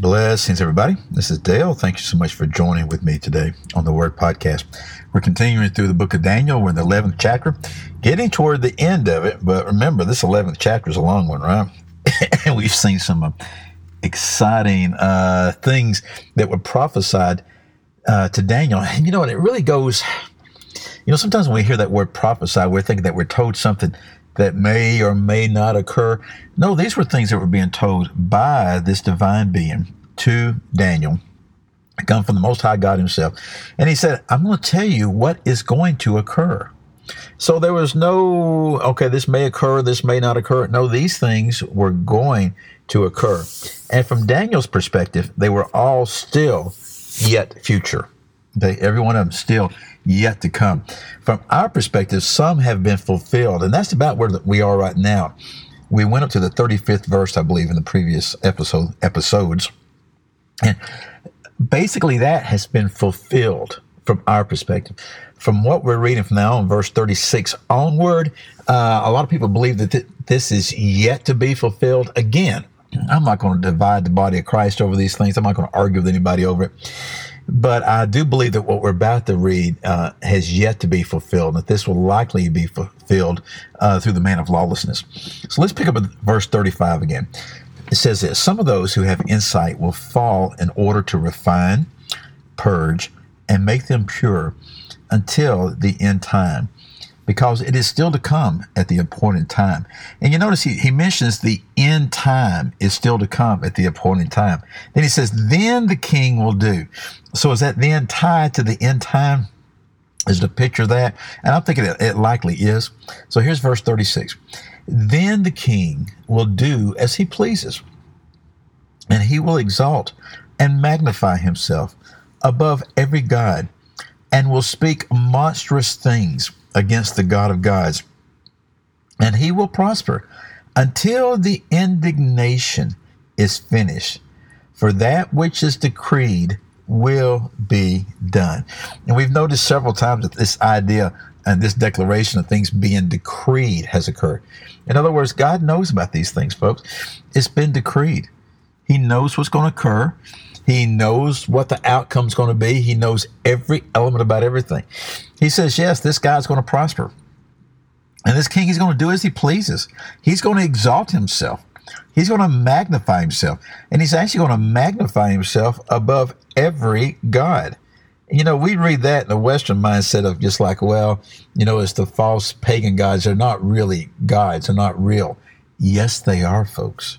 Blessings, everybody. This is Dale. Thank you so much for joining with me today on the Word Podcast. We're continuing through the book of Daniel. We're in the 11th chapter, getting toward the end of it. But remember, this 11th chapter is a long one, right? and we've seen some uh, exciting uh, things that were prophesied uh, to Daniel. And you know what? It really goes, you know, sometimes when we hear that word prophesy, we're thinking that we're told something that may or may not occur. No, these were things that were being told by this divine being to Daniel, come from the Most High God Himself. And He said, I'm going to tell you what is going to occur. So there was no, okay, this may occur, this may not occur. No, these things were going to occur. And from Daniel's perspective, they were all still yet future. They, every one of them still yet to come. From our perspective, some have been fulfilled, and that's about where we are right now. We went up to the 35th verse, I believe, in the previous episode episodes. And basically that has been fulfilled from our perspective. From what we're reading from now on, verse 36 onward, uh, a lot of people believe that th- this is yet to be fulfilled. Again, I'm not going to divide the body of Christ over these things. I'm not going to argue with anybody over it. But I do believe that what we're about to read uh, has yet to be fulfilled, and that this will likely be fulfilled uh, through the man of lawlessness. So let's pick up verse 35 again. It says this Some of those who have insight will fall in order to refine, purge, and make them pure until the end time because it is still to come at the appointed time. And you notice he, he mentions the end time is still to come at the appointed time. Then he says, then the king will do. So is that then tied to the end time? Is the picture of that? And I'm thinking it, it likely is. So here's verse 36. Then the king will do as he pleases, and he will exalt and magnify himself above every God, and will speak monstrous things against the God of gods. And he will prosper until the indignation is finished. For that which is decreed will be done. And we've noticed several times that this idea and this declaration of things being decreed has occurred. In other words, God knows about these things, folks. It's been decreed. He knows what's going to occur. He knows what the outcome's going to be. He knows every element about everything. He says, yes, this guy's going to prosper. And this king, he's going to do as he pleases. He's going to exalt himself. He's going to magnify himself. And he's actually going to magnify himself above every God. You know, we read that in the Western mindset of just like, well, you know, it's the false pagan gods. They're not really gods. They're not real. Yes, they are, folks.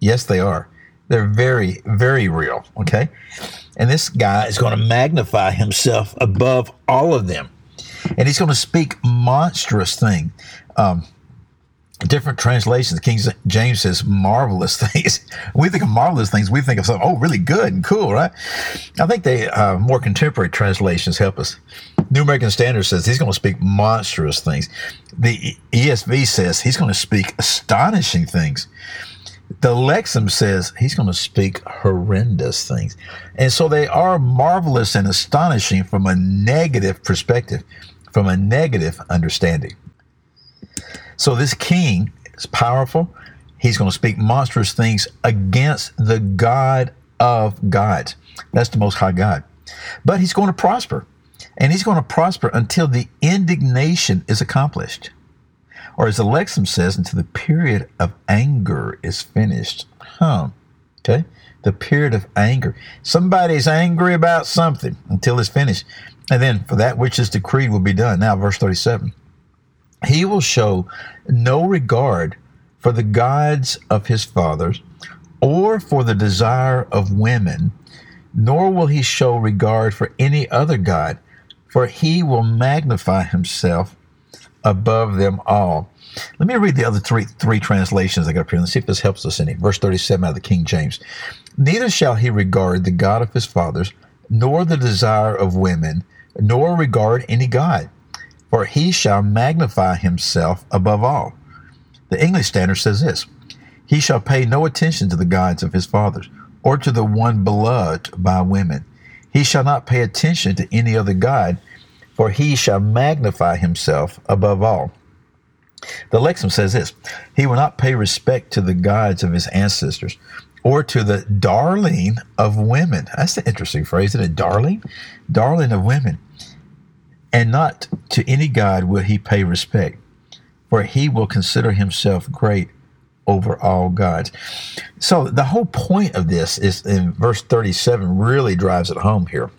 Yes, they are. They're very, very real. Okay. And this guy is going to magnify himself above all of them. And he's going to speak monstrous thing. Um, different translations. King James says marvelous things. we think of marvelous things, we think of something, oh, really good and cool, right? I think the uh, more contemporary translations help us. New American Standard says he's going to speak monstrous things. The ESV says he's going to speak astonishing things. The Lexham says he's going to speak horrendous things. And so they are marvelous and astonishing from a negative perspective, from a negative understanding. So this king is powerful. He's going to speak monstrous things against the God of gods. That's the most high God. But he's going to prosper. And he's going to prosper until the indignation is accomplished. Or as the says, until the period of anger is finished. Huh. Okay? The period of anger. Somebody's angry about something until it's finished. And then for that which is decreed will be done. Now, verse 37. He will show no regard for the gods of his fathers or for the desire of women, nor will he show regard for any other God, for he will magnify himself above them all. Let me read the other three three translations I got up here. Let's see if this helps us any. Verse 37 out of the King James. Neither shall he regard the God of his fathers, nor the desire of women, nor regard any God, for he shall magnify himself above all. The English Standard says this He shall pay no attention to the gods of his fathers, or to the one beloved by women. He shall not pay attention to any other God, for he shall magnify himself above all. The Lexham says this He will not pay respect to the gods of his ancestors or to the darling of women. That's an interesting phrase, isn't it? Darling? Darling of women. And not to any God will he pay respect, for he will consider himself great over all gods. So the whole point of this is in verse 37 really drives it home here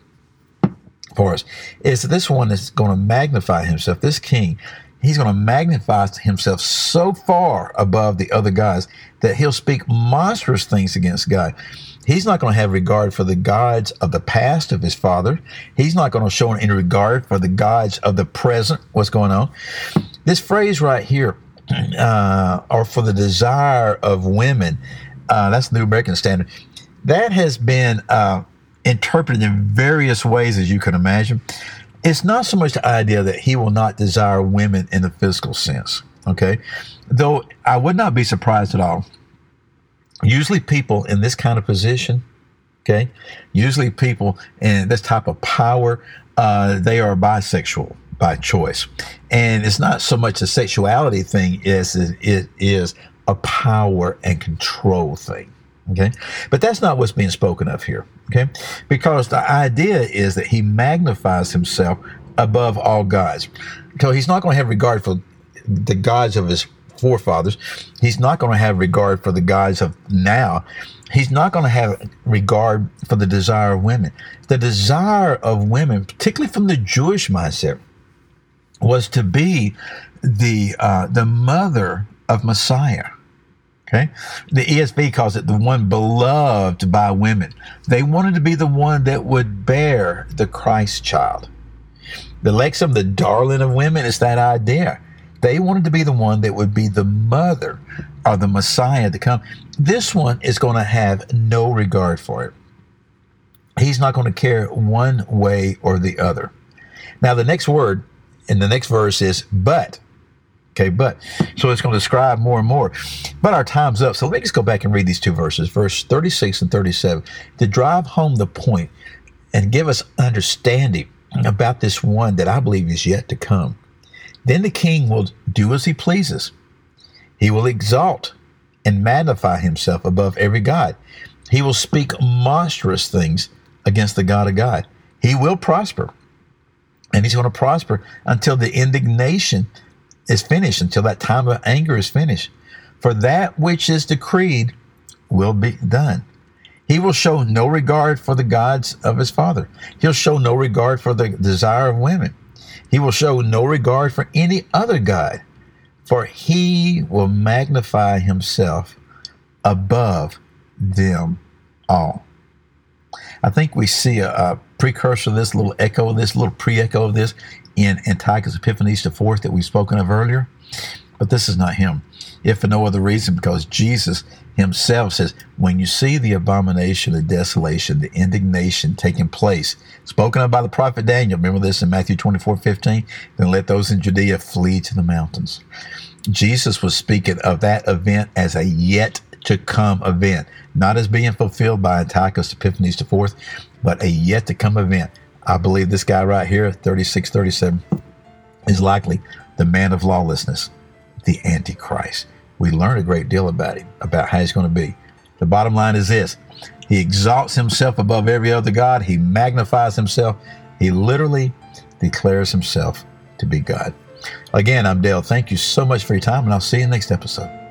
for us is this one is going to magnify himself. This king he's going to magnify himself so far above the other guys that he'll speak monstrous things against God. He's not going to have regard for the gods of the past of his father. He's not going to show any regard for the gods of the present, what's going on. This phrase right here, uh, or for the desire of women, uh, that's the New American Standard, that has been uh, interpreted in various ways, as you can imagine it's not so much the idea that he will not desire women in the physical sense. Okay. Though I would not be surprised at all. Usually, people in this kind of position, okay, usually people in this type of power, uh, they are bisexual by choice. And it's not so much a sexuality thing as it is a power and control thing. Okay. But that's not what's being spoken of here. Okay. Because the idea is that he magnifies himself above all gods. So he's not going to have regard for the gods of his forefathers. He's not going to have regard for the gods of now. He's not going to have regard for the desire of women. The desire of women, particularly from the Jewish mindset, was to be the uh, the mother of Messiah. Okay. The ESV calls it the one beloved by women. They wanted to be the one that would bear the Christ child. The Lexham, the darling of women, is that idea. They wanted to be the one that would be the mother of the Messiah to come. This one is going to have no regard for it. He's not going to care one way or the other. Now, the next word in the next verse is but. Okay, but so it's going to describe more and more. But our time's up. So let me just go back and read these two verses, verse 36 and 37, to drive home the point and give us understanding about this one that I believe is yet to come. Then the king will do as he pleases. He will exalt and magnify himself above every God. He will speak monstrous things against the God of God. He will prosper. And he's going to prosper until the indignation is finished, until that time of anger is finished. For that which is decreed will be done. He will show no regard for the gods of his father. He'll show no regard for the desire of women. He will show no regard for any other God, for he will magnify himself above them all. I think we see a, a precursor of this, a little echo of this, a little pre echo of this in Antiochus Epiphanes IV that we've spoken of earlier. But this is not him, if for no other reason, because Jesus himself says, When you see the abomination, the desolation, the indignation taking place, spoken of by the prophet Daniel, remember this in Matthew 24 15, then let those in Judea flee to the mountains. Jesus was speaking of that event as a yet to come event, not as being fulfilled by Antiochus Epiphanes IV, but a yet to come event I believe this guy right here, 3637, is likely the man of lawlessness, the Antichrist. We learn a great deal about him, about how he's going to be. The bottom line is this He exalts himself above every other God, he magnifies himself, he literally declares himself to be God. Again, I'm Dale. Thank you so much for your time, and I'll see you next episode.